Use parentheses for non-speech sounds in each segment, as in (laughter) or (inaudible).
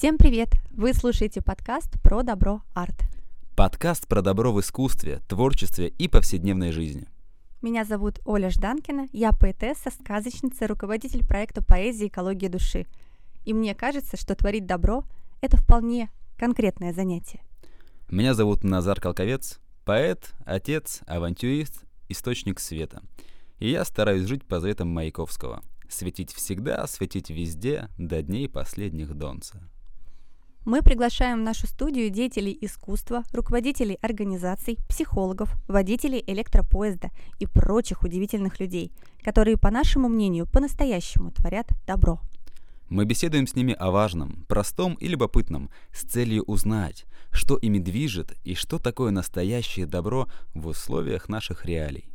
Всем привет! Вы слушаете подкаст про добро арт. Подкаст про добро в искусстве, творчестве и повседневной жизни. Меня зовут Оля Жданкина, я поэтесса, сказочница, руководитель проекта «Поэзия. Экология души». И мне кажется, что творить добро – это вполне конкретное занятие. Меня зовут Назар Колковец, поэт, отец, авантюрист, источник света. И я стараюсь жить по заветам Маяковского. Светить всегда, светить везде, до дней последних донца. Мы приглашаем в нашу студию деятелей искусства, руководителей организаций, психологов, водителей электропоезда и прочих удивительных людей, которые, по нашему мнению, по-настоящему творят добро. Мы беседуем с ними о важном, простом и любопытном, с целью узнать, что ими движет и что такое настоящее добро в условиях наших реалий.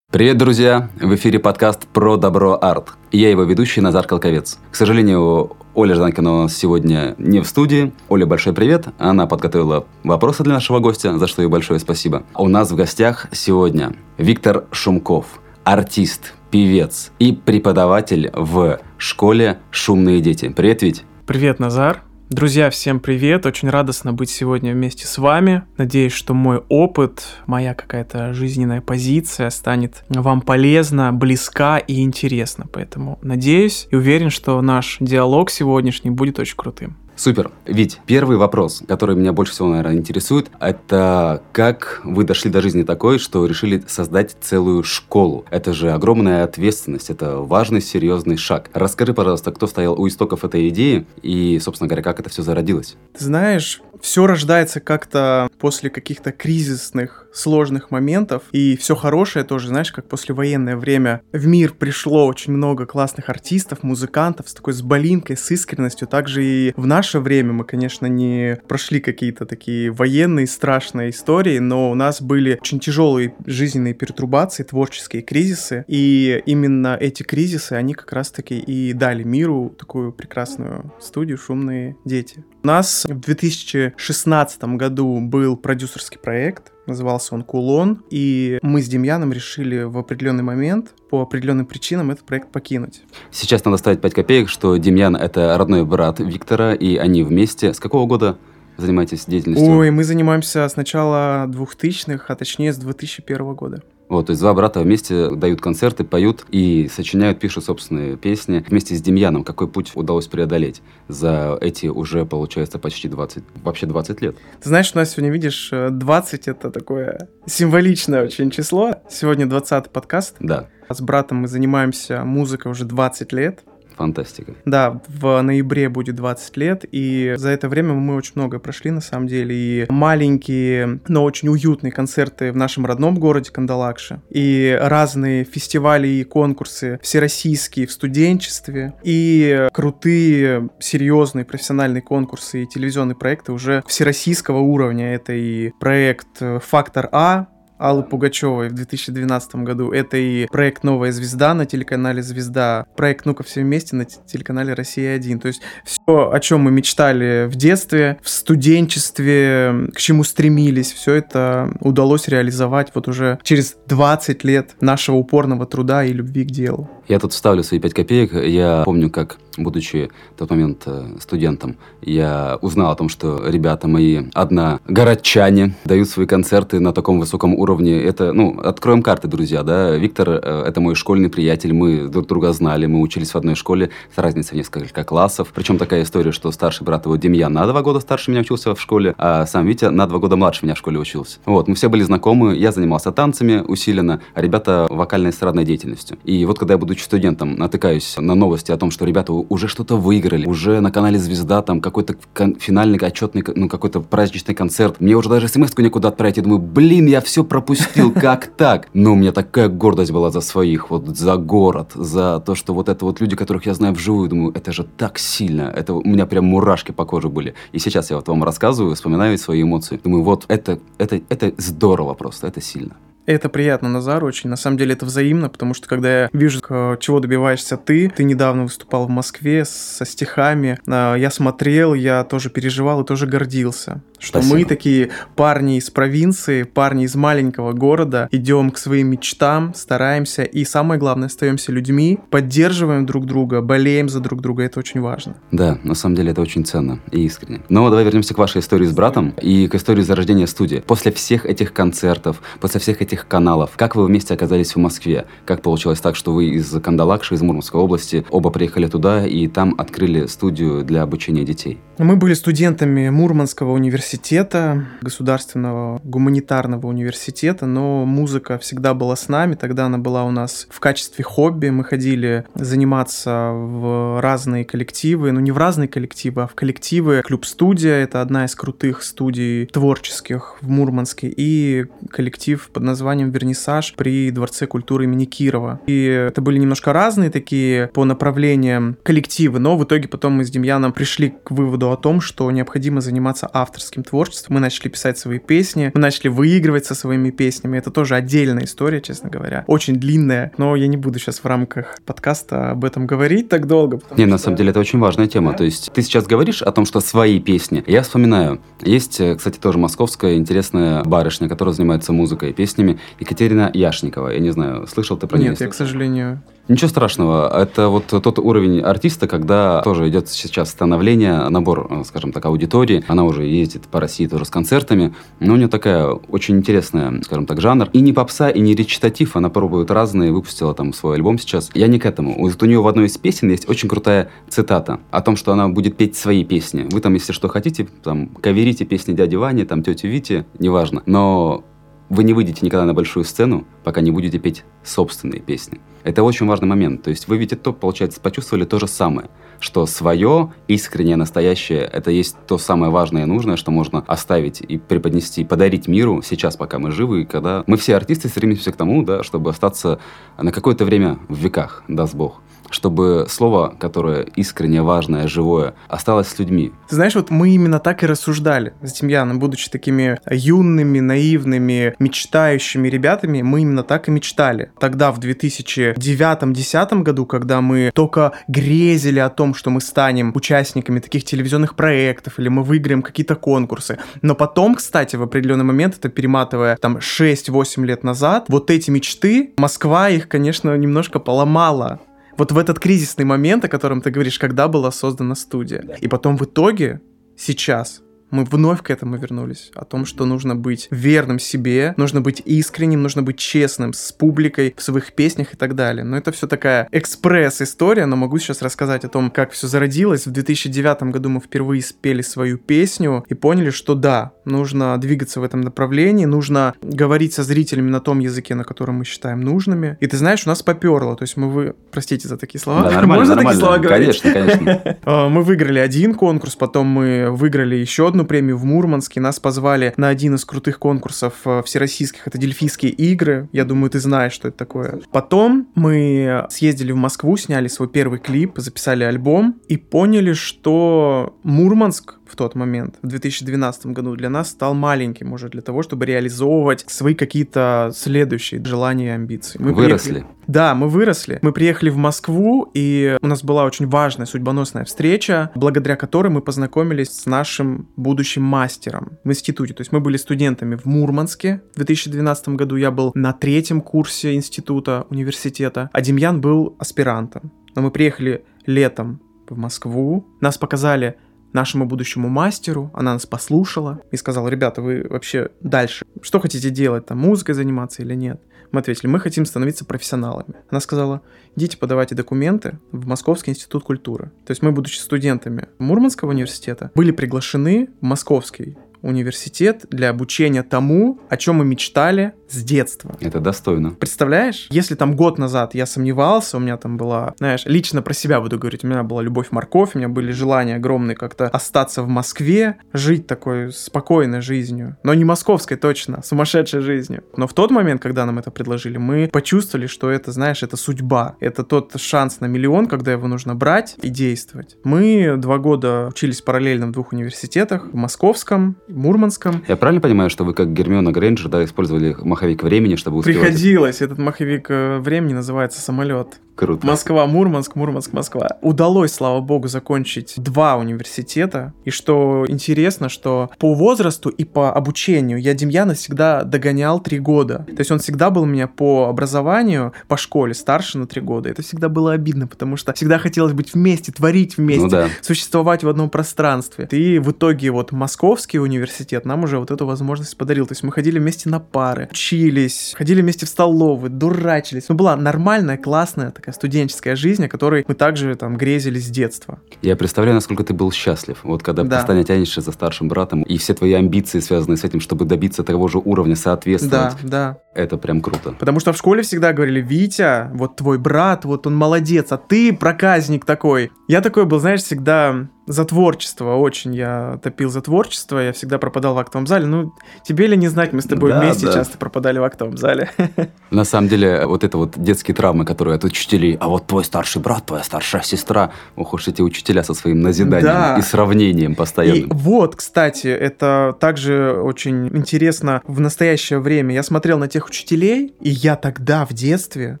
Привет, друзья! В эфире подкаст «Про добро арт». Я его ведущий Назар Колковец. К сожалению, Оля Жданкина у нас сегодня не в студии. Оля, большой привет. Она подготовила вопросы для нашего гостя, за что ей большое спасибо. У нас в гостях сегодня Виктор Шумков, артист, певец и преподаватель в школе «Шумные дети». Привет, Вить! Привет, Назар! Друзья, всем привет! Очень радостно быть сегодня вместе с вами. Надеюсь, что мой опыт, моя какая-то жизненная позиция станет вам полезна, близка и интересна. Поэтому надеюсь и уверен, что наш диалог сегодняшний будет очень крутым. Супер. Ведь первый вопрос, который меня больше всего, наверное, интересует, это как вы дошли до жизни такой, что решили создать целую школу? Это же огромная ответственность, это важный, серьезный шаг. Расскажи, пожалуйста, кто стоял у истоков этой идеи и, собственно говоря, как это все зародилось? Ты знаешь, все рождается как-то после каких-то кризисных, сложных моментов, и все хорошее тоже, знаешь, как после военное время в мир пришло очень много классных артистов, музыкантов с такой с балинкой, с искренностью. Также и в наше время мы, конечно, не прошли какие-то такие военные страшные истории, но у нас были очень тяжелые жизненные перетрубации, творческие кризисы, и именно эти кризисы, они как раз-таки и дали миру такую прекрасную студию «Шумные дети». У нас в 2016 году был продюсерский проект, назывался он «Кулон», и мы с Демьяном решили в определенный момент по определенным причинам этот проект покинуть. Сейчас надо ставить 5 копеек, что Демьян — это родной брат Виктора, и они вместе. С какого года занимаетесь деятельностью? Ой, мы занимаемся с начала 2000-х, а точнее с 2001 года. Вот, то есть два брата вместе дают концерты, поют и сочиняют, пишут собственные песни. Вместе с Демьяном какой путь удалось преодолеть за эти уже, получается, почти 20, вообще 20 лет? Ты знаешь, у нас сегодня, видишь, 20 это такое символичное очень число. Сегодня 20 подкаст. Да. С братом мы занимаемся музыкой уже 20 лет. Фантастика. Да, в ноябре будет 20 лет, и за это время мы очень много прошли, на самом деле, и маленькие, но очень уютные концерты в нашем родном городе Кандалакше, и разные фестивали и конкурсы всероссийские в студенчестве, и крутые, серьезные профессиональные конкурсы и телевизионные проекты уже всероссийского уровня. Это и проект «Фактор А», Аллы Пугачевой в 2012 году. Это и проект «Новая звезда» на телеканале «Звезда», проект «Ну-ка все вместе» на телеканале «Россия-1». То есть все, о чем мы мечтали в детстве, в студенчестве, к чему стремились, все это удалось реализовать вот уже через 20 лет нашего упорного труда и любви к делу. Я тут вставлю свои 5 копеек. Я помню, как будучи в тот момент э, студентом, я узнал о том, что ребята мои одногородчане дают свои концерты на таком высоком уровне. Это, ну, откроем карты, друзья, да. Виктор э, — это мой школьный приятель, мы друг друга знали, мы учились в одной школе с разницей в несколько классов. Причем такая история, что старший брат его Демьян на два года старше меня учился в школе, а сам Витя на два года младше меня в школе учился. Вот, мы все были знакомы, я занимался танцами усиленно, а ребята вокальной эстрадной деятельностью. И вот когда я, будучи студентом, натыкаюсь на новости о том, что ребята уже что-то выиграли, уже на канале «Звезда» там какой-то финальный отчетный, ну, какой-то праздничный концерт. Мне уже даже смс некуда отправить. Я думаю, блин, я все пропустил, как так? Но у меня такая гордость была за своих, вот за город, за то, что вот это вот люди, которых я знаю вживую, думаю, это же так сильно. Это у меня прям мурашки по коже были. И сейчас я вот вам рассказываю, вспоминаю свои эмоции. Думаю, вот это, это, это здорово просто, это сильно. Это приятно, Назар, очень. На самом деле это взаимно, потому что когда я вижу, чего добиваешься ты, ты недавно выступал в Москве со стихами, а, я смотрел, я тоже переживал и тоже гордился что Спасибо. мы такие парни из провинции, парни из маленького города, идем к своим мечтам, стараемся и самое главное, остаемся людьми, поддерживаем друг друга, болеем за друг друга, это очень важно. Да, на самом деле это очень ценно и искренне. Но давай вернемся к вашей истории с братом и к истории зарождения студии. После всех этих концертов, после всех этих каналов, как вы вместе оказались в Москве? Как получилось так, что вы из Кандалакши, из Мурманской области, оба приехали туда и там открыли студию для обучения детей? Мы были студентами Мурманского университета, государственного гуманитарного университета, но музыка всегда была с нами, тогда она была у нас в качестве хобби, мы ходили заниматься в разные коллективы, ну не в разные коллективы, а в коллективы. Клуб-студия, это одна из крутых студий творческих в Мурманске, и коллектив под названием Вернисаж при Дворце культуры имени Кирова. И это были немножко разные такие по направлениям коллективы, но в итоге потом мы с Демьяном пришли к выводу о том, что необходимо заниматься авторским творчеством творчеством, мы начали писать свои песни, мы начали выигрывать со своими песнями. Это тоже отдельная история, честно говоря. Очень длинная, но я не буду сейчас в рамках подкаста об этом говорить так долго. Не, что... на самом деле это очень важная тема. Да? То есть ты сейчас говоришь о том, что свои песни. Я вспоминаю. Есть, э, кстати, тоже московская интересная барышня, которая занимается музыкой и песнями. Екатерина Яшникова. Я не знаю, слышал ты про нее? Нет, я, к сожалению, Ничего страшного. Это вот тот уровень артиста, когда тоже идет сейчас становление, набор, скажем так, аудитории. Она уже ездит по России тоже с концертами. Но у нее такая очень интересная, скажем так, жанр. И не попса, и не речитатив. Она пробует разные, выпустила там свой альбом сейчас. Я не к этому. Вот у нее в одной из песен есть очень крутая цитата о том, что она будет петь свои песни. Вы там, если что хотите, там, каверите песни дяди Вани, там, тети Вити, неважно. Но вы не выйдете никогда на большую сцену, пока не будете петь собственные песни. Это очень важный момент. То есть вы ведь то, получается, почувствовали то же самое, что свое, искреннее, настоящее, это есть то самое важное и нужное, что можно оставить и преподнести, подарить миру сейчас, пока мы живы, и когда мы все артисты стремимся к тому, да, чтобы остаться на какое-то время в веках, даст Бог чтобы слово, которое искренне важное, живое, осталось с людьми. Ты знаешь, вот мы именно так и рассуждали с Демьяном, будучи такими юными, наивными, мечтающими ребятами, мы именно так и мечтали. Тогда, в 2009-2010 году, когда мы только грезили о том, что мы станем участниками таких телевизионных проектов, или мы выиграем какие-то конкурсы. Но потом, кстати, в определенный момент, это перематывая там 6-8 лет назад, вот эти мечты, Москва их, конечно, немножко поломала вот в этот кризисный момент, о котором ты говоришь, когда была создана студия. И потом в итоге, сейчас, мы вновь к этому вернулись. О том, что нужно быть верным себе, нужно быть искренним, нужно быть честным с публикой в своих песнях и так далее. Но это все такая экспресс-история, но могу сейчас рассказать о том, как все зародилось. В 2009 году мы впервые спели свою песню и поняли, что да, нужно двигаться в этом направлении, нужно говорить со зрителями на том языке, на котором мы считаем нужными. И ты знаешь, у нас поперло, то есть мы вы... Простите за такие слова. Да, (laughs) нормально, Можно нормально. такие слова говорить? Конечно, конечно. (laughs) А, мы выиграли один конкурс, потом мы выиграли еще одну премию в Мурманске. Нас позвали на один из крутых конкурсов э, всероссийских. Это Дельфийские игры. Я думаю, ты знаешь, что это такое. Потом мы съездили в Москву, сняли свой первый клип, записали альбом и поняли, что Мурманск в тот момент, в 2012 году, для нас стал маленьким уже для того, чтобы реализовывать свои какие-то следующие желания и амбиции. Мы выросли. Приехали... Да, мы выросли. Мы приехали в Москву, и у нас была очень важная судьбоносная встреча, благодаря которой мы познакомились с нашим будущим мастером в институте. То есть мы были студентами в Мурманске в 2012 году. Я был на третьем курсе института, университета, а Демьян был аспирантом. Но мы приехали летом в Москву, нас показали нашему будущему мастеру, она нас послушала и сказала, ребята, вы вообще дальше, что хотите делать, там, музыкой заниматься или нет? Мы ответили, мы хотим становиться профессионалами. Она сказала, идите подавайте документы в Московский институт культуры. То есть мы, будучи студентами Мурманского университета, были приглашены в Московский университет для обучения тому, о чем мы мечтали с детства. Это достойно. Представляешь? Если там год назад я сомневался, у меня там была, знаешь, лично про себя буду говорить, у меня была любовь-морковь, у меня были желания огромные как-то остаться в Москве, жить такой спокойной жизнью. Но не московской точно, сумасшедшей жизнью. Но в тот момент, когда нам это предложили, мы почувствовали, что это, знаешь, это судьба. Это тот шанс на миллион, когда его нужно брать и действовать. Мы два года учились параллельно в двух университетах, в Московском, в Мурманском. Я правильно понимаю, что вы как Гермиона Грейнджер, да, использовали маховик времени, чтобы успевать. Приходилось. Этот маховик э, времени называется самолет. Круто. Москва, Мурманск, Мурманск, Москва. Удалось, слава богу, закончить два университета. И что интересно, что по возрасту и по обучению я Демьяна всегда догонял три года. То есть он всегда был у меня по образованию, по школе старше на три года. Это всегда было обидно, потому что всегда хотелось быть вместе, творить вместе, Ну да. существовать в одном пространстве. И в итоге вот Московский университет нам уже вот эту возможность подарил. То есть мы ходили вместе на пары, учились, ходили вместе в столовые, дурачились. Ну, была нормальная, классная такая студенческая жизнь, о которой мы также там грезили с детства. Я представляю, насколько ты был счастлив. Вот когда Да. постоянно тянешься за старшим братом, и все твои амбиции, связанные с этим, чтобы добиться того же уровня, Да, соответствовать. да. Это прям круто. Потому что в школе всегда говорили, Витя, вот твой брат, вот он молодец, а ты проказник такой. Я такой был, знаешь, всегда за творчество, очень я топил за творчество, я всегда пропадал в актовом зале. Ну, тебе ли не знать, мы с тобой Да, вместе да. часто пропадали в актовом зале. (laughs) На самом деле, вот это вот детские травмы, которые от учителей, а вот твой старший брат, твоя старшая сестра, ох уж эти учителя со своим назиданием Да. и сравнением И постоянным. вот, кстати, это также очень интересно в настоящее время. Я смотрел на тех учителей, и я тогда в детстве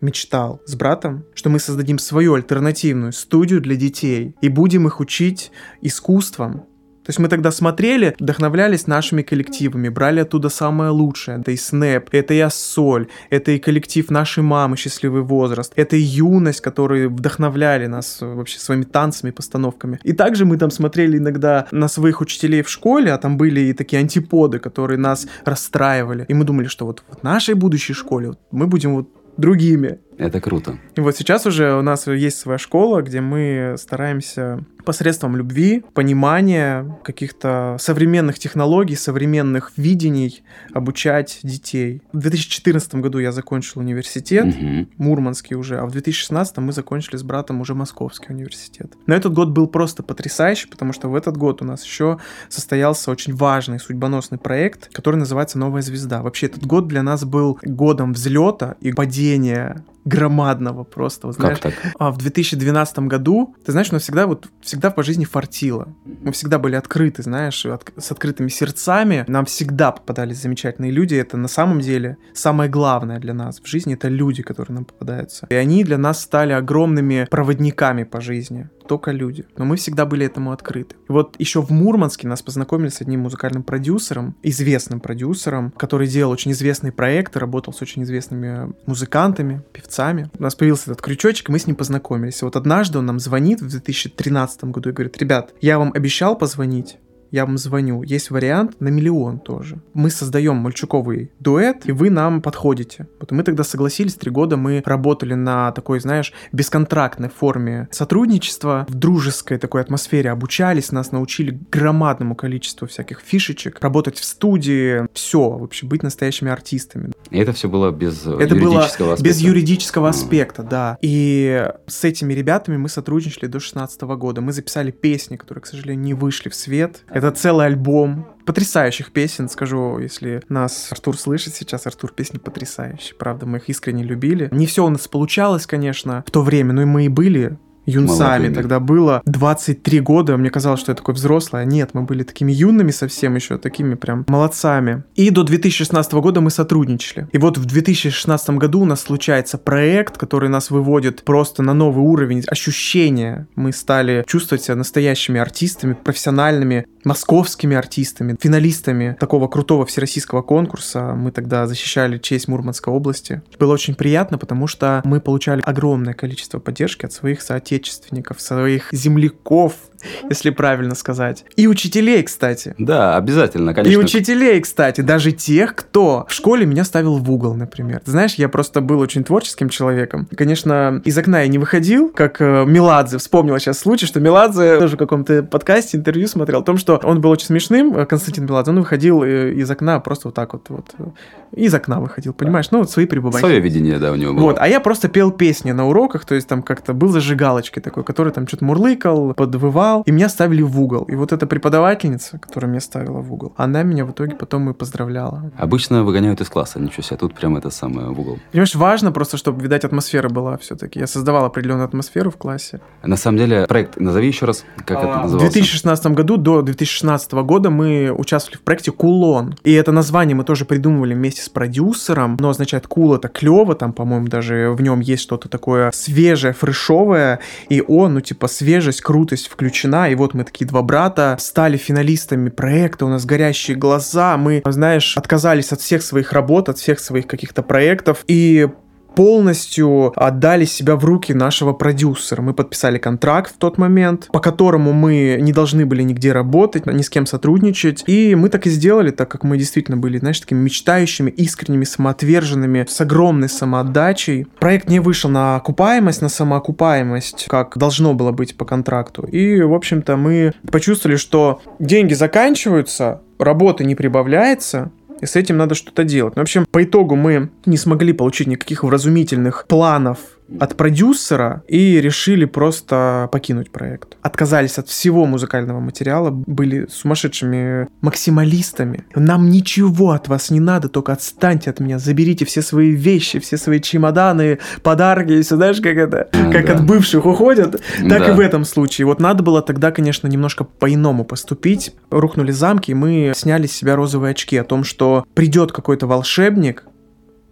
мечтал с братом, что мы создадим свою альтернативную студию для детей и будем их учить искусством. То есть мы тогда смотрели, вдохновлялись нашими коллективами, брали оттуда самое лучшее. Это и Снэп, это и Ассоль, это и коллектив нашей мамы «Счастливый возраст», это и юность, которые вдохновляли нас э, вообще своими танцами, постановками. И также мы там смотрели иногда на своих учителей в школе, а там были и такие антиподы, которые нас расстраивали. И мы думали, что вот в нашей будущей школе мы будем вот другими. Это круто. И вот сейчас уже у нас есть своя школа, где мы стараемся посредством любви, понимания каких-то современных технологий, современных видений обучать детей. В 2014 году я закончил университет, Мгм. Мурманский уже, а в 2016 мы закончили с братом уже Московский университет. Но этот год был просто потрясающий, потому что в этот год у нас еще состоялся очень важный судьбоносный проект, который называется «Новая звезда». Вообще этот год для нас был годом взлета и падения громадного просто. Вот, знаешь, Как так? а в 2012 году, ты знаешь, нас всегда вот всегда по жизни фартило. Мы всегда были открыты, знаешь, от- с открытыми сердцами. Нам всегда попадались замечательные люди. Это на самом деле самое главное для нас в жизни. Это люди, которые нам попадаются. И они для нас стали огромными проводниками по жизни. Только люди. Но мы всегда были этому открыты. И вот еще в Мурманске нас познакомили с одним музыкальным продюсером, известным продюсером, который делал очень известные проекты, работал с очень известными музыкантами, певцами. У нас появился этот крючочек, и мы с ним познакомились. И вот однажды он нам звонит в 2013 году и говорит, ребят, я вам обещал позвонить, я вам звоню. Есть вариант на миллион тоже. Мы создаем мальчуковый дуэт, и вы нам подходите. Вот мы тогда согласились, три года мы работали на такой, знаешь, бесконтрактной форме сотрудничества, в дружеской такой атмосфере обучались, нас научили громадному количеству всяких фишечек, работать в студии, все, вообще быть настоящими артистами. И это все было без э, Это было юридического аспекта. без юридического А. аспекта, да. И с этими ребятами мы сотрудничали до 16 года. Мы записали песни, которые, к сожалению, не вышли в свет. Это целый альбом потрясающих песен, скажу, если нас Артур слышит сейчас, Артур, песни потрясающие, правда, мы их искренне любили. Не все у нас получалось, конечно, в то время, но и мы и были юнцами. Молодыми. Тогда было 23 года, мне казалось, что я такой взрослый, а нет, мы были такими юными совсем еще, такими прям молодцами. И до 2016 года мы сотрудничали. И вот в 2016 году у нас случается проект, который нас выводит просто на новый уровень ощущения. Мы стали чувствовать себя настоящими артистами, профессиональными, московскими артистами, финалистами такого крутого всероссийского конкурса. Мы тогда защищали честь Мурманской области. Было очень приятно, потому что мы получали огромное количество поддержки от своих соотечественников, своих земляков, (laughs) если правильно сказать. И учителей, кстати. Да, обязательно, И конечно. учителей, кстати, даже тех, кто в школе меня ставил в угол, например. Знаешь, я просто был очень творческим человеком. Конечно, из окна я не выходил, как э, Меладзе. Вспомнила сейчас случай, что Меладзе тоже в каком-то подкасте интервью смотрел о том, что он был очень смешным, э, Константин Меладзе. Он выходил э, из окна просто вот так вот, вот э, из окна выходил, понимаешь? Ну, вот свои прибабахи. Свое видение, да, у него было. Вот, а я просто пел песни на уроках, то есть там как-то был зажигалочкой такой, который там что-то мурлыкал, подвывал, и меня ставили в угол. И вот эта преподавательница, которая меня ставила в угол, она меня в итоге потом и поздравляла. Обычно выгоняют из класса, ничего себе, тут прям это самое в угол. Понимаешь, важно просто, чтобы, видать, атмосфера была все-таки. Я создавал определенную атмосферу в классе. На самом деле, проект, назови еще раз, как это А, В назывался? 2016 году до 2017 2016 года мы участвовали в проекте «Кулон». И это название мы тоже придумывали вместе с продюсером. Но означает «кул» — это клево, там, по-моему, даже в нем есть что-то такое свежее, фрешовое. И он, ну, типа, свежесть, крутость включена. И вот мы такие два брата стали финалистами проекта, у нас горящие глаза. Мы, знаешь, отказались от всех своих работ, от всех своих каких-то проектов. И полностью отдали себя в руки нашего продюсера. Мы подписали контракт в тот момент, по которому мы не должны были нигде работать, ни с кем сотрудничать. И мы так и сделали, так как мы действительно были, знаешь, такими мечтающими, искренними, самоотверженными, с огромной самоотдачей. Проект не вышел на окупаемость, на самоокупаемость, как должно было быть по контракту. И, в общем-то, мы почувствовали, что деньги заканчиваются, работы не прибавляется, и с этим надо что-то делать. Ну, в общем, по итогу мы не смогли получить никаких вразумительных планов от продюсера и решили просто покинуть проект. Отказались от всего музыкального материала, были сумасшедшими максималистами. Нам ничего от вас не надо, только отстаньте от меня, заберите все свои вещи, все свои чемоданы, подарки, и знаешь, как это, а, как да. от бывших уходят, так да. и в этом случае. Вот надо было тогда, конечно, немножко по-иному поступить. Рухнули замки, и мы сняли с себя розовые очки о том, что придет какой-то волшебник,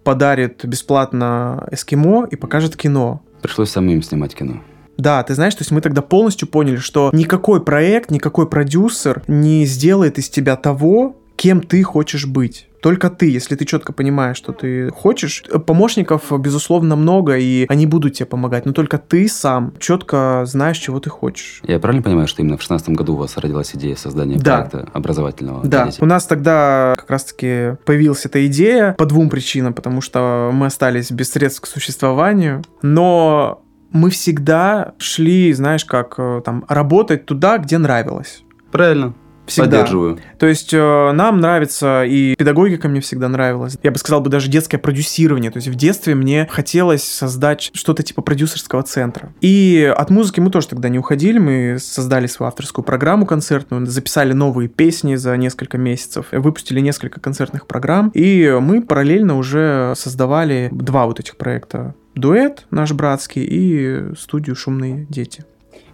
подарит бесплатно эскимо и покажет кино. Пришлось самим снимать кино. Да, ты знаешь, то есть мы тогда полностью поняли, что никакой проект, никакой продюсер не сделает из тебя того, кем ты хочешь быть. Только ты, если ты четко понимаешь, что ты хочешь. Помощников, безусловно, много, и они будут тебе помогать, но только ты сам четко знаешь, чего ты хочешь. Я правильно понимаю, что именно в 2016 году у вас родилась идея создания да. проекта образовательного? Да, у нас тогда как раз-таки появилась эта идея по двум причинам, потому что мы остались без средств к существованию, но мы всегда шли, знаешь, как э, там работать туда, где нравилось. Правильно. Всегда. Поддерживаю. То есть э, нам нравится, и педагогика мне всегда нравилась. Я бы сказал бы даже детское продюсирование. То есть в детстве мне хотелось создать что-то типа продюсерского центра. И от музыки мы тоже тогда не уходили. Мы создали свою авторскую программу концертную, записали новые песни за несколько месяцев, выпустили несколько концертных программ. И мы параллельно уже создавали два вот этих проекта. Дуэт наш братский и студию «Шумные дети».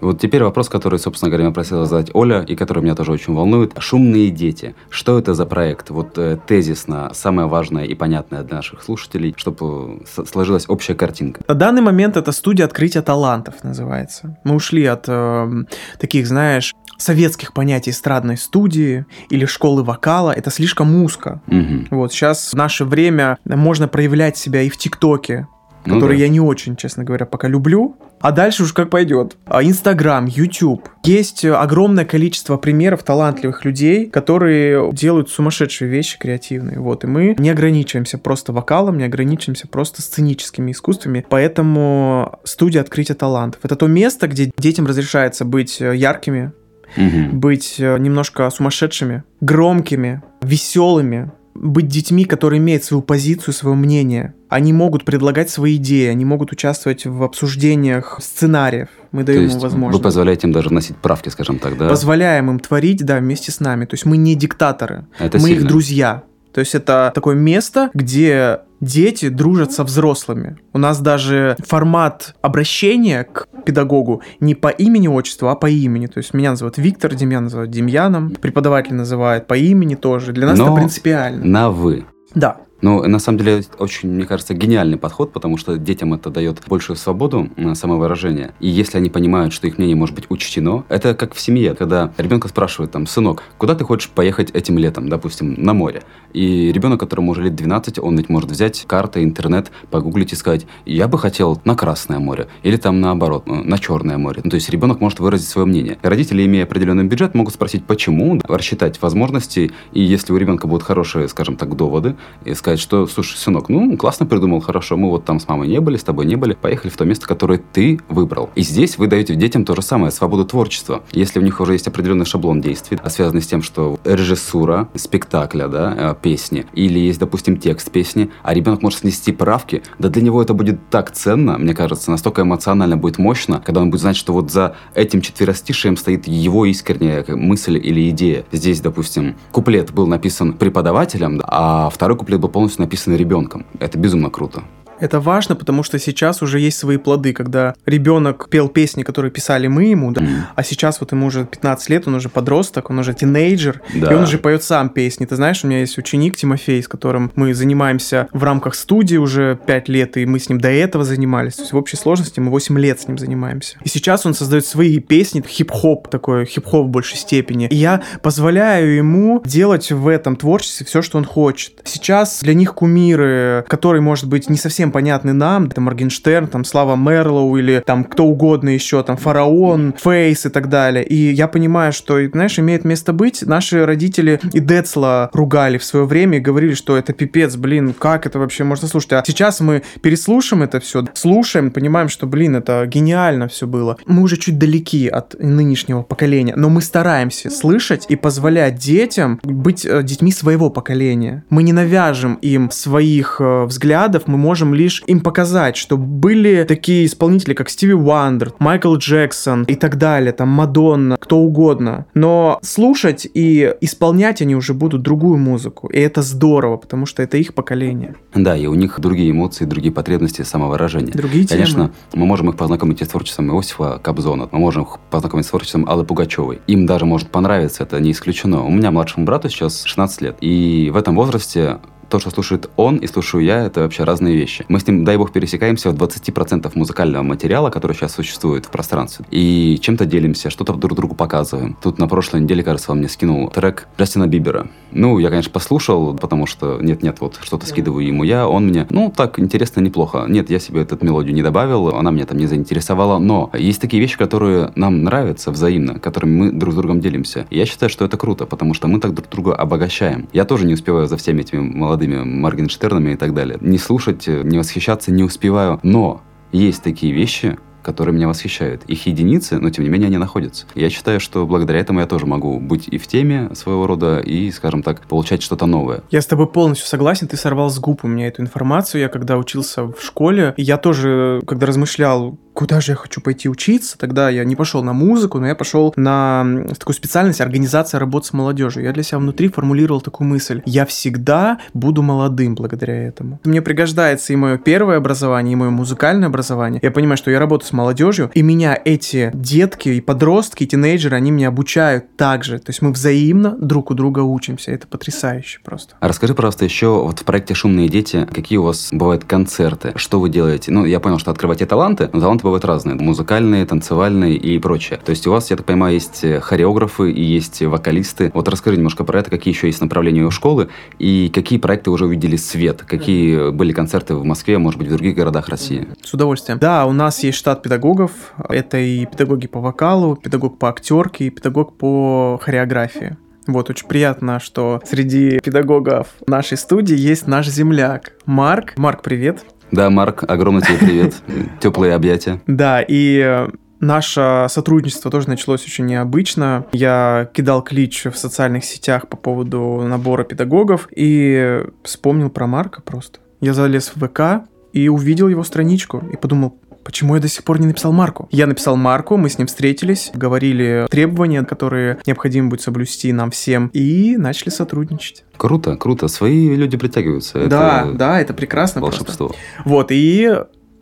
Вот теперь вопрос, который, собственно говоря, меня просила задать Оля, и который меня тоже очень волнует. «Шумные дети». Что это за проект? Вот э, тезисно, самое важное и понятное для наших слушателей, чтобы э, сложилась общая картинка. На данный момент это студия открытия талантов называется. Мы ушли от э, таких, знаешь, советских понятий эстрадной студии или школы вокала, это слишком узко. Угу. Вот сейчас в наше время можно проявлять себя и в ТикТоке, ну который да. я не очень, честно говоря, пока люблю. А дальше уж как пойдет. А, Инстаграм, YouTube. Есть огромное количество примеров талантливых людей, которые делают сумасшедшие вещи креативные. Вот, и мы не ограничиваемся просто вокалом, не ограничиваемся просто сценическими искусствами. Поэтому студия открытия талантов. Это то место, где детям разрешается быть э, яркими, угу. быть э, немножко сумасшедшими, громкими, веселыми, быть детьми, которые имеют свою позицию, свое мнение. Они могут предлагать свои идеи, они могут участвовать в обсуждениях сценариев. Мы даем им возможность. Вы позволяете им даже вносить правки, скажем так, да? Позволяем им творить, да, вместе с нами. То есть мы не диктаторы, Это мы сильно. их друзья. То есть это такое место, где дети дружат со взрослыми. У нас даже формат обращения к педагогу не по имени отчеству, а по имени. То есть меня называют Виктор, Демьян называют Демьяном, преподаватель называет по имени тоже. Для нас Но это принципиально. На вы. Да. Ну, на самом деле, очень, мне кажется, гениальный подход, потому что детям это дает большую свободу на самовыражение. И если они понимают, что их мнение может быть учтено, это как в семье, когда ребенка спрашивают, там, сынок, куда ты хочешь поехать этим летом, допустим, на море? И ребенок, которому уже лет 12, он ведь может взять карты, интернет, погуглить и сказать, я бы хотел на Красное море, или там наоборот, э, на Черное море. Ну, то есть ребенок может выразить свое мнение. Родители, имея определенный бюджет, могут спросить, почему, рассчитать возможности, и если у ребенка будут хорошие, скажем так, доводы, и сказать, сказать, что, слушай, сынок, ну, классно придумал, хорошо, мы вот там с мамой не были, с тобой не были, поехали в то место, которое ты выбрал. И здесь вы даете детям то же самое, свободу творчества. Если у них уже есть определенный шаблон действий, связанный с тем, что режиссура спектакля, да, э, песни, или есть, допустим, текст песни, а ребенок может снести правки, да для него это будет так ценно, мне кажется, настолько эмоционально будет мощно, когда он будет знать, что вот за этим четверостишием стоит его искренняя мысль или идея. Здесь, допустим, куплет был написан преподавателем, а второй куплет был полностью написаны ребенком. Это безумно круто. Это важно, потому что сейчас уже есть свои плоды, когда ребенок пел песни, которые писали мы ему, да, а сейчас вот ему уже 15 лет, он уже подросток, он уже тинейджер, Да. и он уже поет сам песни. Ты знаешь, у меня есть ученик Тимофей, с которым мы занимаемся в рамках студии уже 5 лет, и мы с ним до этого занимались. То есть в общей сложности мы 8 лет с ним занимаемся. И сейчас он создает свои песни, хип-хоп такой, хип-хоп в большей степени. И я позволяю ему делать в этом творчестве все, что он хочет. Сейчас для них кумиры, которые, может быть, не совсем понятны нам, это Моргенштерн, там, Слава Мерлоу или там кто угодно еще, там, Фараон, Фейс и так далее. И я понимаю, что, знаешь, имеет место быть. Наши родители и Децла ругали в свое время и говорили, что это пипец, блин, как это вообще можно слушать? А сейчас мы переслушаем это все, слушаем, понимаем, что, блин, это гениально все было. Мы уже чуть далеки от нынешнего поколения, но мы стараемся слышать и позволять детям быть э, детьми своего поколения. Мы не навяжем им своих э, взглядов, мы можем лишь им показать, что были такие исполнители, как Стиви Уандер, Майкл Джексон и так далее, там Мадонна, кто угодно. Но слушать и исполнять они уже будут другую музыку. И это здорово, потому что это их поколение. Да, и у них другие эмоции, другие потребности самовыражения. Другие темы. Конечно, мы можем их познакомить с творчеством Иосифа Кобзона, мы можем их познакомить с творчеством Аллы Пугачевой. Им даже может понравиться, это не исключено. У меня младшему брату сейчас 16 лет, и в этом возрасте то, что слушает он и слушаю я, это вообще разные вещи. Мы с ним, дай бог, пересекаемся в 20% музыкального материала, который сейчас существует в пространстве. И чем-то делимся, что-то друг другу показываем. Тут на прошлой неделе, кажется, он мне скинул трек Джастина Бибера. Ну, я, конечно, послушал, потому что нет-нет, вот что-то скидываю ему я, он мне, ну, так, интересно, неплохо. Нет, я себе эту мелодию не добавил, она меня там не заинтересовала, но есть такие вещи, которые нам нравятся взаимно, которыми мы друг с другом делимся. И я считаю, что это круто, потому что мы так друг друга обогащаем. Я тоже не успеваю за всеми этими молодыми Моргенштернами и так далее. Не слушать, не восхищаться не успеваю, но есть такие вещи, которые меня восхищают. Их единицы, но тем не менее они находятся. Я считаю, что благодаря этому я тоже могу быть и в теме своего рода, и, скажем так, получать что-то новое. Я с тобой полностью согласен, ты сорвал с губ у меня эту информацию. Я когда учился в школе, я тоже, когда размышлял, куда же я хочу пойти учиться, тогда я не пошел на музыку, но я пошел на такую специальность организация работы с молодежью. Я для себя внутри формулировал такую мысль. Я всегда буду молодым благодаря этому. Мне пригождается и мое первое образование, и мое музыкальное образование. Я понимаю, что я работаю с молодежью, и меня эти детки и подростки, и тинейджеры, они меня обучают также. То есть мы взаимно друг у друга учимся. Это потрясающе просто. А расскажи, пожалуйста, еще вот в проекте «Шумные дети» какие у вас бывают концерты? Что вы делаете? Ну, я понял, что открываете таланты, но таланты бывают разные. Музыкальные, танцевальные и прочее. То есть у вас, я так понимаю, есть э, хореографы и есть вокалисты. Вот расскажи немножко про это, какие еще есть направления у школы и какие проекты уже увидели свет? Какие были концерты в Москве, может быть, в других городах России? С удовольствием. Да, у нас есть штат педагогов. Это и педагоги по вокалу, педагог по актерке, и педагог по хореографии. Вот, очень приятно, что среди педагогов нашей студии есть наш земляк Марк. Марк, привет. Да, Марк, огромный тебе привет. Теплые объятия. Да, и э, наше сотрудничество тоже началось очень необычно. Я кидал клич в социальных сетях по поводу набора педагогов и вспомнил про Марка просто. Я залез в ВК и увидел его страничку и подумал, Почему я до сих пор не написал Марку? Я написал Марку, мы с ним встретились, говорили требования, которые необходимо будет соблюсти нам всем, и начали сотрудничать. Круто, круто. Свои люди притягиваются. да, Это да, это прекрасно просто. волшебство. Вот, и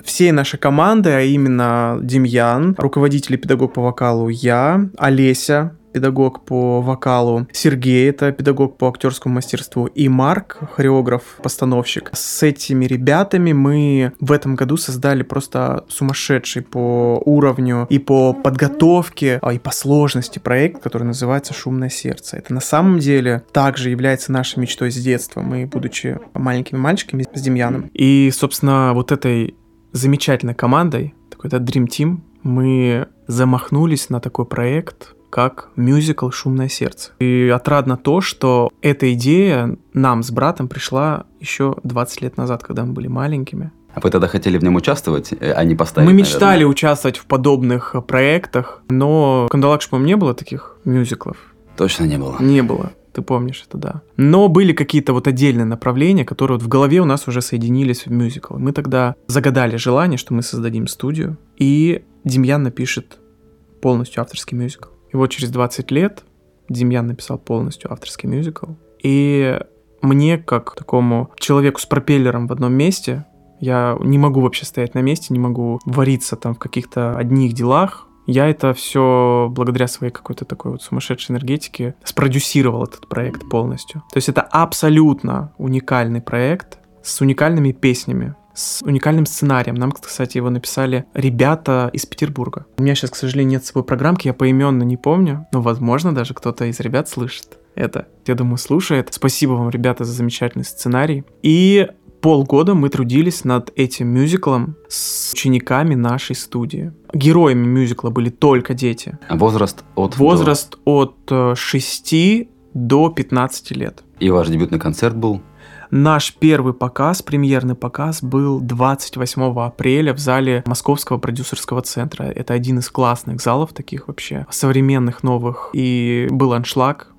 всей нашей команды, а именно Демьян, руководитель и педагог по вокалу я, Олеся, педагог по вокалу, Сергей, это педагог по актерскому мастерству, и Марк, хореограф-постановщик. С этими ребятами мы в этом году создали просто сумасшедший по уровню и по подготовке, а и по сложности проект, который называется «Шумное сердце». Это на самом деле также является нашей мечтой с детства. Мы, будучи маленькими мальчиками с Демьяном. И, собственно, вот этой замечательной командой, такой-то Dream Team, мы замахнулись на такой проект, как мюзикл «Шумное сердце». И отрадно то, что эта идея нам с братом пришла еще 20 лет назад, когда мы были маленькими. А вы тогда хотели в нем участвовать, э, а не поставить? мы наверное? мечтали участвовать в подобных э, проектах, но в Кандалакше, по-моему, не было таких мюзиклов. Точно не было. Не было. Ты помнишь это, да. Но были какие-то вот отдельные направления, которые вот в голове у нас уже соединились в мюзикл. Мы тогда загадали желание, что мы создадим студию, и Демьян напишет полностью авторский мюзикл. И вот через 20 лет Демьян написал полностью авторский мюзикл. И мне, как такому человеку с пропеллером в одном месте, Я не могу вообще стоять на месте, не могу вариться там в каких-то одних делах. Я это все благодаря своей какой-то такой вот сумасшедшей энергетике спродюсировал этот проект полностью. То есть это абсолютно уникальный проект с уникальными песнями, с уникальным сценарием. Нам, кстати, его написали ребята из Петербурга. У меня сейчас, к сожалению, нет с собой программки, я поименно не помню, но, возможно, даже кто-то из ребят слышит это. Я думаю, слушает. Спасибо вам, ребята, за замечательный сценарий. И полгода мы трудились над этим мюзиклом с учениками нашей студии. Героями мюзикла были только дети. А возраст от... Возраст до... от 6 э, до 15 лет. И ваш дебютный концерт был? Наш первый показ, премьерный показ, был 28 апреля в зале Московского продюсерского центра. Это один из классных залов таких вообще, современных, новых. И был аншлаг.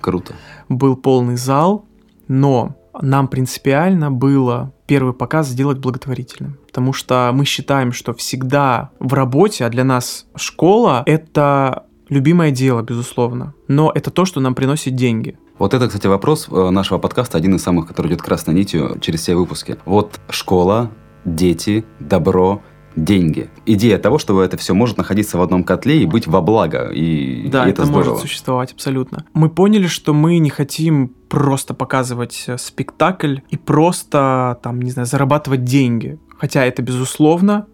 Круто. Был полный зал, но нам принципиально было первый показ сделать благотворительным. Потому что мы считаем, что всегда в работе, а для нас школа — это любимое дело, безусловно. Но это то, что нам приносит деньги. Вот это, кстати, вопрос э, нашего подкаста, один из самых, который идет красной нитью через все выпуски. Вот школа, дети, добро, деньги. Идея того, что это все может находиться в одном котле и быть во благо. И, да, и это, это может существовать абсолютно. Мы поняли, что мы не хотим просто показывать э, спектакль и просто, там, не знаю, зарабатывать деньги. Хотя это, безусловно,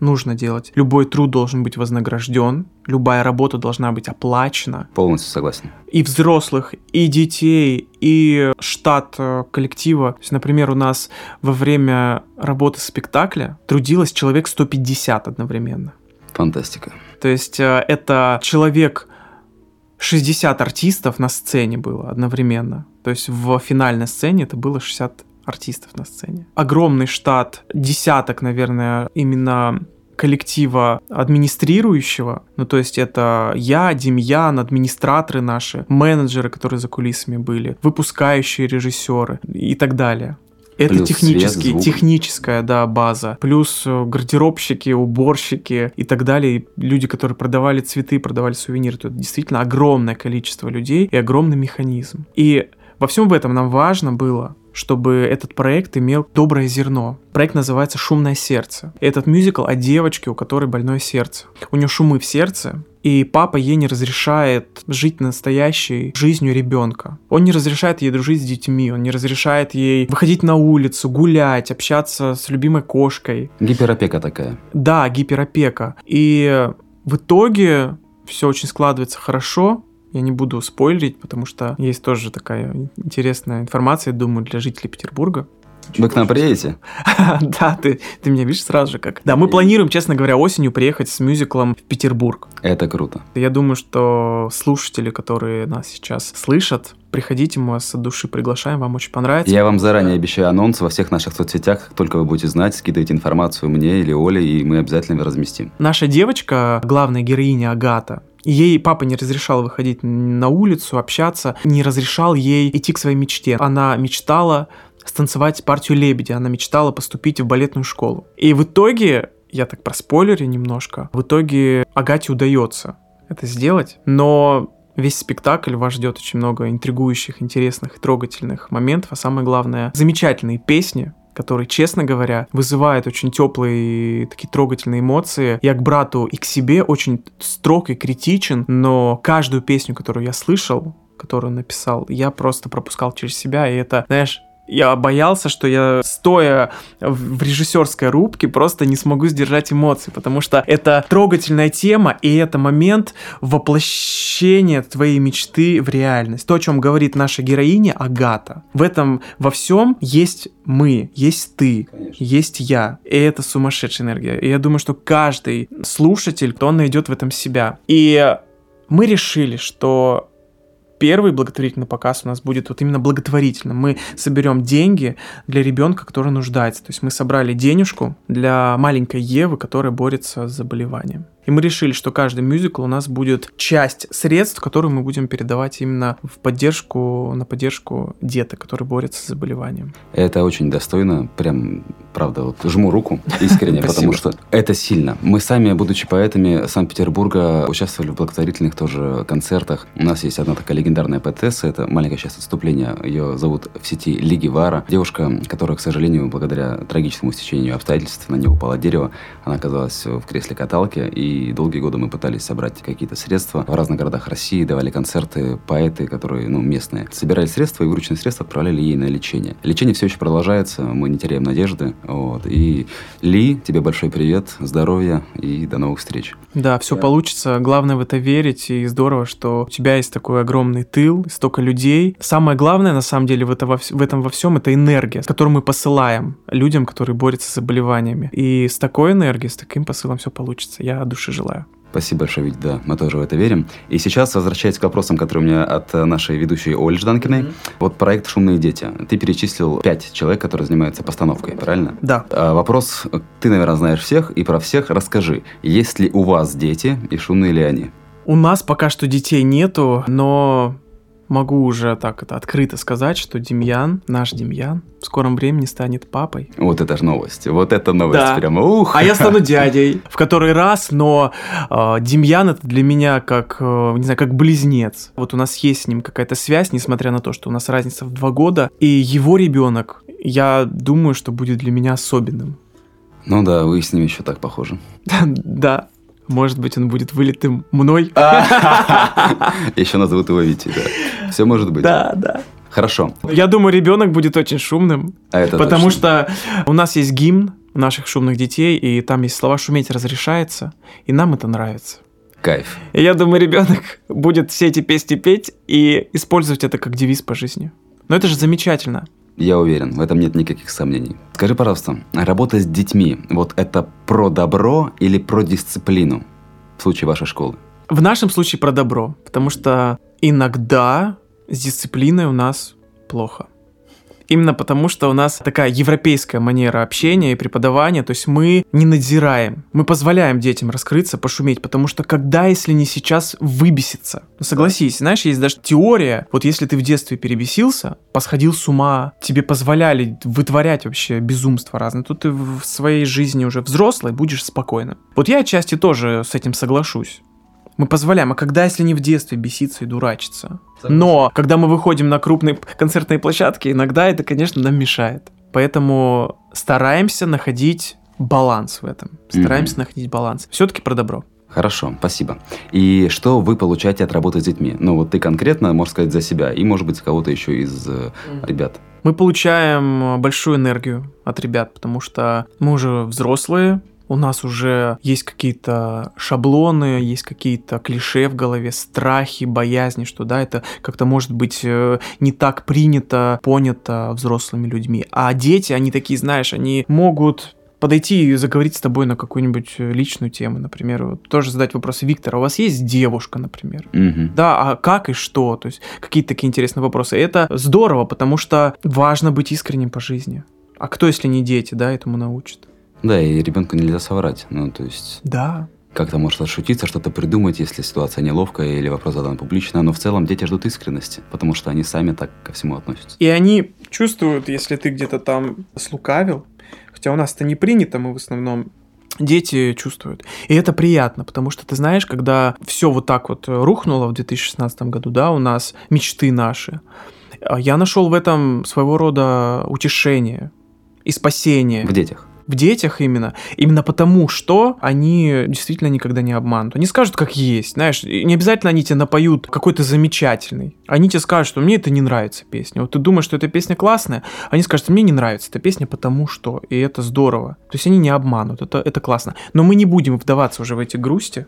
нужно делать. Любой труд должен быть вознагражден, любая работа должна быть оплачена. Полностью согласен. И взрослых, и детей, и штат э, коллектива. То есть, например, у нас во время работы спектакля трудилось человек 150 одновременно. Фантастика. То есть э, это человек 60 артистов на сцене было одновременно. То есть в финальной сцене это было 60 артистов на сцене. Огромный штат, десяток, наверное, именно коллектива администрирующего, ну то есть это я, Демьян, администраторы наши, менеджеры, которые за кулисами были, выпускающие режиссеры и так далее. Это Плюс технический, свет, техническая, да, база. Плюс э, гардеробщики, уборщики и так далее. И люди, которые продавали цветы, продавали сувениры. Это действительно огромное количество людей и огромный механизм. И во всем этом нам важно было чтобы этот проект имел доброе зерно. Проект называется «Шумное сердце». Этот мюзикл о девочке, у которой больное сердце. У нее шумы в сердце, и папа ей не разрешает жить настоящей жизнью ребенка. Он не разрешает ей дружить с детьми, он не разрешает ей выходить на улицу, гулять, общаться с любимой кошкой. Гиперопека такая. Да, гиперопека. И в итоге все очень складывается хорошо, я не буду спойлерить, потому что есть тоже такая интересная информация, думаю, для жителей Петербурга. Вы к нам приедете? (laughs) да, ты, ты меня видишь сразу же как. Да, мы планируем, честно говоря, осенью приехать с мюзиклом в Петербург. Это круто. Я думаю, что слушатели, которые нас сейчас слышат, приходите, мы вас от души приглашаем, вам очень понравится. Я вам заранее обещаю анонс во всех наших соцсетях, как только вы будете знать, скидывайте информацию мне или Оле, и мы обязательно разместим. Наша девочка, главная героиня Агата, Ей папа не разрешал выходить на улицу, общаться, не разрешал ей идти к своей мечте. Она мечтала станцевать партию «Лебеди», она мечтала поступить в балетную школу. И в итоге, я так проспойлерю немножко, в итоге Агате удается это сделать, но весь спектакль вас ждет очень много интригующих, интересных и трогательных моментов, а самое главное, замечательные песни, который, честно говоря, вызывает очень теплые такие трогательные эмоции. Я к брату и к себе очень строг и критичен, но каждую песню, которую я слышал, которую он написал, я просто пропускал через себя, и это, знаешь, я боялся, что я, стоя в режиссерской рубке, просто не смогу сдержать эмоции, потому что это трогательная тема, и это момент воплощения твоей мечты в реальность. То, о чем говорит наша героиня Агата. В этом во всем есть мы, есть ты, Конечно. есть я. И это сумасшедшая энергия. И я думаю, что каждый слушатель, то он найдет в этом себя. И мы решили, что первый благотворительный показ у нас будет вот именно благотворительным. Мы соберем деньги для ребенка, который нуждается. То есть мы собрали денежку для маленькой Евы, которая борется с заболеванием. И мы решили, что каждый мюзикл у нас будет часть средств, которые мы будем передавать именно в поддержку, на поддержку деток, которые борются с заболеванием. Это очень достойно, прям, правда, вот жму руку искренне, (laughs) потому что это сильно. Мы сами, будучи поэтами Санкт-Петербурга, участвовали в благотворительных тоже концертах. У нас есть одна такая легендарная поэтесса, это маленькое сейчас отступление, ее зовут в сети Лиги Вара. Девушка, которая, к сожалению, благодаря трагическому стечению обстоятельств, на нее упало дерево, она оказалась в кресле каталки, и долгие годы мы пытались собрать какие-то средства. В разных городах России давали концерты поэты, которые, ну, местные. Собирали средства и вырученные средства отправляли ей на лечение. Лечение все еще продолжается, мы не теряем надежды. Вот. И Ли, тебе большой привет, здоровья и до новых встреч. Да, все да. получится. Главное в это верить, и здорово, что у тебя есть такой огромный тыл, столько людей. Самое главное, на самом деле, в, это во, в этом во всем, это энергия, которую мы посылаем людям, которые борются с заболеваниями. И с такой энергией, с таким посылом все получится. Я от души желаю. Спасибо большое, Вить, да, мы тоже в это верим. И сейчас, возвращаясь к вопросам, которые у меня от нашей ведущей Оли Жданкиной, mm-hmm. вот проект «Шумные дети». Ты перечислил пять человек, которые занимаются постановкой, правильно? Да. А вопрос, ты, наверное, знаешь всех, и про всех расскажи. Есть ли у вас дети, и шумные ли они? У нас пока что детей нету, но могу уже так это открыто сказать, что Демьян, наш Демьян, в скором времени станет папой. Вот это же новость. Вот это новость да. прямо. Ух. А я стану (laughs) дядей в который раз, но э, Демьян это для меня как, э, не знаю, как близнец. Вот у нас есть с ним какая-то связь, несмотря на то, что у нас разница в два года. И его ребенок, я думаю, что будет для меня особенным. Ну да, вы с ним еще так похожи. (laughs) Да, может быть, он будет вылитым мной. (laughs) Еще назовут его Вити, да. Все может быть. Да, да. Хорошо. Я думаю, ребенок будет очень шумным. А это потому точно. что у нас есть гимн наших шумных детей, и там есть слова «шуметь разрешается», и нам это нравится. Кайф. И я думаю, ребенок будет все эти песни петь и использовать это как девиз по жизни. Но это же замечательно. Я уверен, в этом нет никаких сомнений. Скажи, пожалуйста, работа с детьми, вот это про добро или про дисциплину в случае вашей школы? В нашем случае про добро, потому что иногда с дисциплиной у нас плохо. Именно потому, что у нас такая европейская манера общения и преподавания, то есть мы не надзираем, мы позволяем детям раскрыться, пошуметь, потому что когда, если не сейчас, выбесится? Ну согласись, знаешь, есть даже теория, вот если ты в детстве перебесился, посходил с ума, тебе позволяли вытворять вообще безумства разные, то ты в своей жизни уже взрослый будешь спокойно. Вот я отчасти тоже с этим соглашусь. Мы позволяем, а когда, если не в детстве, беситься и дурачиться? Но, когда мы выходим на крупные концертные площадки, иногда это, конечно, нам мешает. Поэтому стараемся находить баланс в этом. Стараемся mm-hmm. находить баланс. Все-таки про добро. Хорошо, спасибо. И что вы получаете от работы с детьми? Ну, вот ты конкретно, можешь сказать, за себя, и, может быть, кого-то еще из э, ребят. Мы получаем большую энергию от ребят, потому что мы уже взрослые, у нас уже есть какие-то шаблоны, есть какие-то клише в голове, страхи, боязни, что да, это как-то может быть э, не так принято, понято взрослыми людьми. А дети, они такие, знаешь, они могут подойти и заговорить с тобой на какую-нибудь э, личную тему, например, тоже задать вопрос, Виктор, а у вас есть девушка, например? Угу. Да, а как и что? То есть какие-то такие интересные вопросы. Это здорово, потому что важно быть искренним по жизни. А кто, если не дети, да, этому научат? Да, и ребенку нельзя соврать. Ну, то есть... Да. Как-то может отшутиться, что-то придумать, если ситуация неловкая или вопрос задан публично, но в целом дети ждут искренности, потому что они сами так ко всему относятся. И они чувствуют, если ты где-то там слукавил, хотя у нас это не принято, мы в основном дети чувствуют. И это приятно, потому что ты знаешь, когда все вот так вот рухнуло в 2016 году, да, у нас мечты наши, я нашел в этом своего рода утешение и спасение. В детях в детях именно, именно потому, что они действительно никогда не обманут. Они скажут, как есть, знаешь, не обязательно они тебе напоют какой-то замечательный. Они тебе скажут, что мне это не нравится песня. Вот ты думаешь, что эта песня классная, они скажут, что мне не нравится эта песня потому что, и это здорово. То есть они не обманут, это, это классно. Но мы не будем вдаваться уже в эти грусти,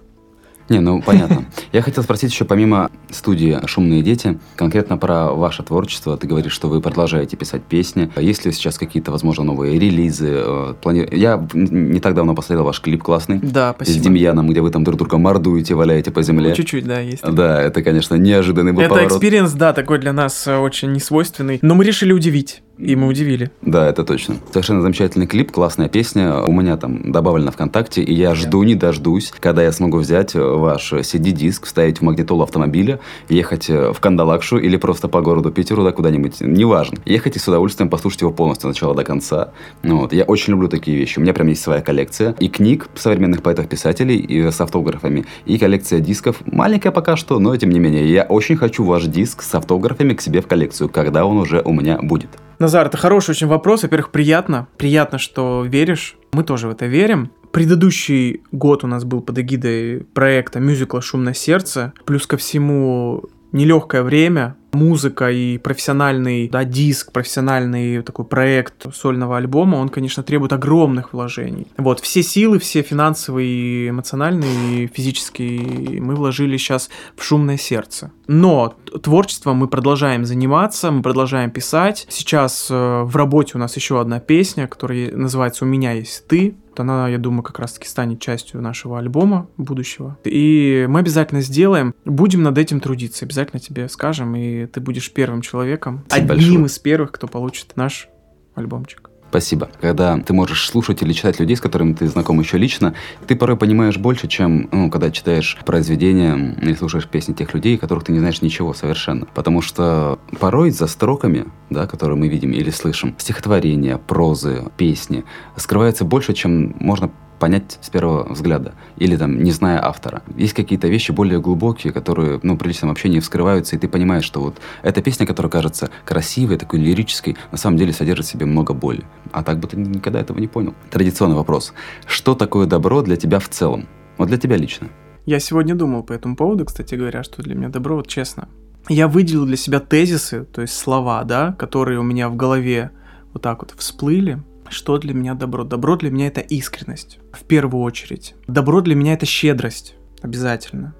не, ну понятно. Я хотел спросить еще помимо студии «Шумные дети», конкретно про ваше творчество. Ты говоришь, что вы продолжаете писать песни. Есть ли сейчас какие-то, возможно, новые релизы? Э, плани... Я не так давно посмотрел ваш клип классный. Да, спасибо. С Демьяном, где вы там друг друга мордуете, валяете по земле. Ну, чуть-чуть, да, есть. Да, это, конечно, неожиданный был Это experience, да, такой для нас э, очень несвойственный. Но мы решили удивить. И мы удивили. Да, это точно. Совершенно замечательный клип, классная песня. У меня там добавлена ВКонтакте, и я жду, не дождусь, когда я смогу взять ваш CD-диск, вставить в магнитолу автомобиля, ехать в Кандалакшу или просто по городу Питеру, да, куда-нибудь, неважно. Ехать и с удовольствием послушать его полностью, от начала до конца. Ну вот. Я очень люблю такие вещи. У меня прям есть своя коллекция и книг современных поэтов-писателей и с автографами, и коллекция дисков. Маленькая пока что, но тем не менее. Я очень хочу ваш диск с автографами к себе в коллекцию, когда он уже у меня будет. Назар, это хороший очень вопрос. Во-первых, приятно. Приятно, что веришь. Мы тоже в это верим. Предыдущий год у нас был под эгидой проекта мюзикла «Шумное сердце». Плюс ко всему нелегкое время, музыка и профессиональный да, диск, профессиональный такой проект сольного альбома, он, конечно, требует огромных вложений. Вот, все силы, все финансовые, эмоциональные, физические мы вложили сейчас в шумное сердце. Но творчеством мы продолжаем заниматься, мы продолжаем писать. Сейчас э, в работе у нас еще одна песня, которая называется «У меня есть ты», она, я думаю, как раз-таки станет частью нашего альбома будущего. И мы обязательно сделаем, будем над этим трудиться, обязательно тебе скажем, и ты будешь первым человеком, Спасибо одним большое. из первых, кто получит наш альбомчик. Спасибо. Когда ты можешь слушать или читать людей, с которыми ты знаком еще лично, ты порой понимаешь больше, чем ну, когда читаешь произведения или слушаешь песни тех людей, которых ты не знаешь ничего совершенно. Потому что порой за строками, да, которые мы видим или слышим, стихотворения, прозы, песни, скрывается больше, чем можно понять с первого взгляда, или там, не зная автора. Есть какие-то вещи более глубокие, которые, ну, при личном общении вскрываются, и ты понимаешь, что вот эта песня, которая кажется красивой, такой лирической, на самом деле содержит в себе много боли. А так бы ты никогда этого не понял. Традиционный вопрос. Что такое добро для тебя в целом? Вот для тебя лично. Я сегодня думал по этому поводу, кстати говоря, что для меня добро, вот честно. Я выделил для себя тезисы, то есть слова, да, которые у меня в голове вот так вот всплыли, что для меня добро? Добро для меня это искренность, в первую очередь. Добро для меня это щедрость, обязательно.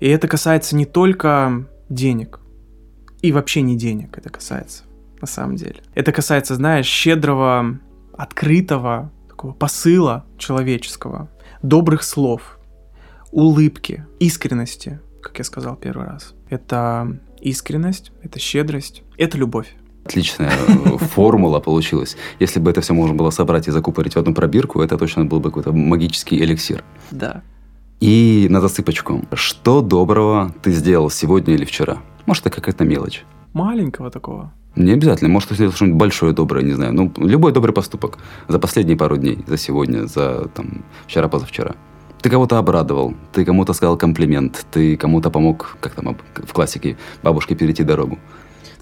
И это касается не только денег, и вообще не денег это касается, на самом деле. Это касается, знаешь, щедрого, открытого такого посыла человеческого, добрых слов, улыбки, искренности, как я сказал первый раз. Это искренность, это щедрость, это любовь. Отличная э, (laughs) формула получилась. Если бы это все можно было собрать и закупорить в одну пробирку, это точно был бы какой-то магический эликсир. Да. И на засыпочку. Что доброго ты сделал сегодня или вчера? Может, это какая-то мелочь. Маленького такого. Не обязательно. Может, ты сделал что-нибудь большое, доброе, не знаю. Ну, любой добрый поступок. За последние пару дней, за сегодня, за там, вчера-позавчера. Ты кого-то обрадовал, ты кому-то сказал комплимент, ты кому-то помог, как там в классике, бабушке перейти дорогу.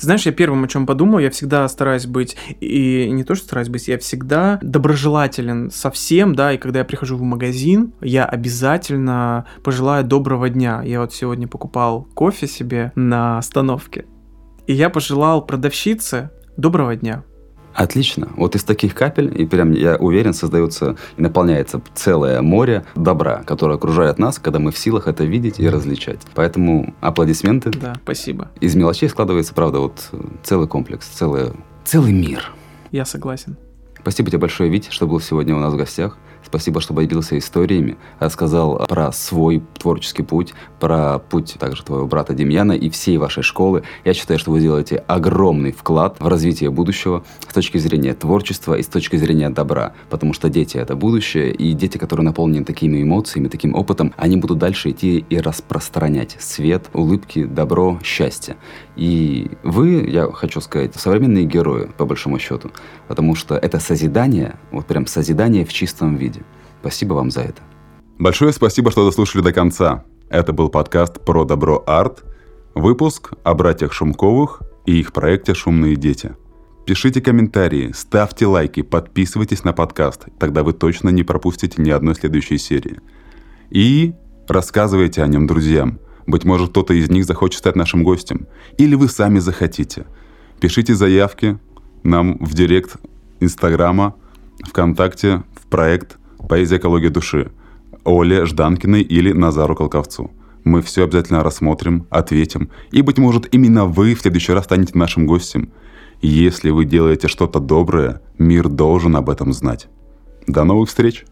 Знаешь, я первым о чем подумал, я всегда стараюсь быть, и не то, что стараюсь быть, я всегда доброжелателен со всем, да, и когда я прихожу в магазин, я обязательно пожелаю доброго дня. Я вот сегодня покупал кофе себе на остановке, и я пожелал продавщице доброго дня. Отлично. Вот из таких капель, и прям, я уверен, создается и наполняется целое море добра, которое окружает нас, когда мы в силах это видеть и различать. Поэтому аплодисменты. Да, спасибо. Из мелочей складывается, правда, вот целый комплекс, целый, целый мир. Я согласен. Спасибо тебе большое, Вить, что был сегодня у нас в гостях. Спасибо, что поделился историями, рассказал про свой творческий путь, про путь также твоего брата Демьяна и всей вашей школы. Я считаю, что вы делаете огромный вклад в развитие будущего с точки зрения творчества и с точки зрения добра, потому что дети — это будущее, и дети, которые наполнены такими эмоциями, таким опытом, они будут дальше идти и распространять свет, улыбки, добро, счастье. И вы, я хочу сказать, современные герои, по большому счету, потому что это созидание, вот прям созидание в чистом виде. Спасибо вам за это. Большое спасибо, что дослушали до конца. Это был подкаст про добро арт, выпуск о братьях Шумковых и их проекте «Шумные дети». Пишите комментарии, ставьте лайки, подписывайтесь на подкаст, тогда вы точно не пропустите ни одной следующей серии. И рассказывайте о нем друзьям. Быть может, кто-то из них захочет стать нашим гостем. Или вы сами захотите. Пишите заявки нам в директ Инстаграма, ВКонтакте, в проект «Поэзия экология души» Оле Жданкиной или Назару Колковцу. Мы все обязательно рассмотрим, ответим. И, быть может, именно вы в следующий раз станете нашим гостем. Если вы делаете что-то доброе, мир должен об этом знать. До новых встреч!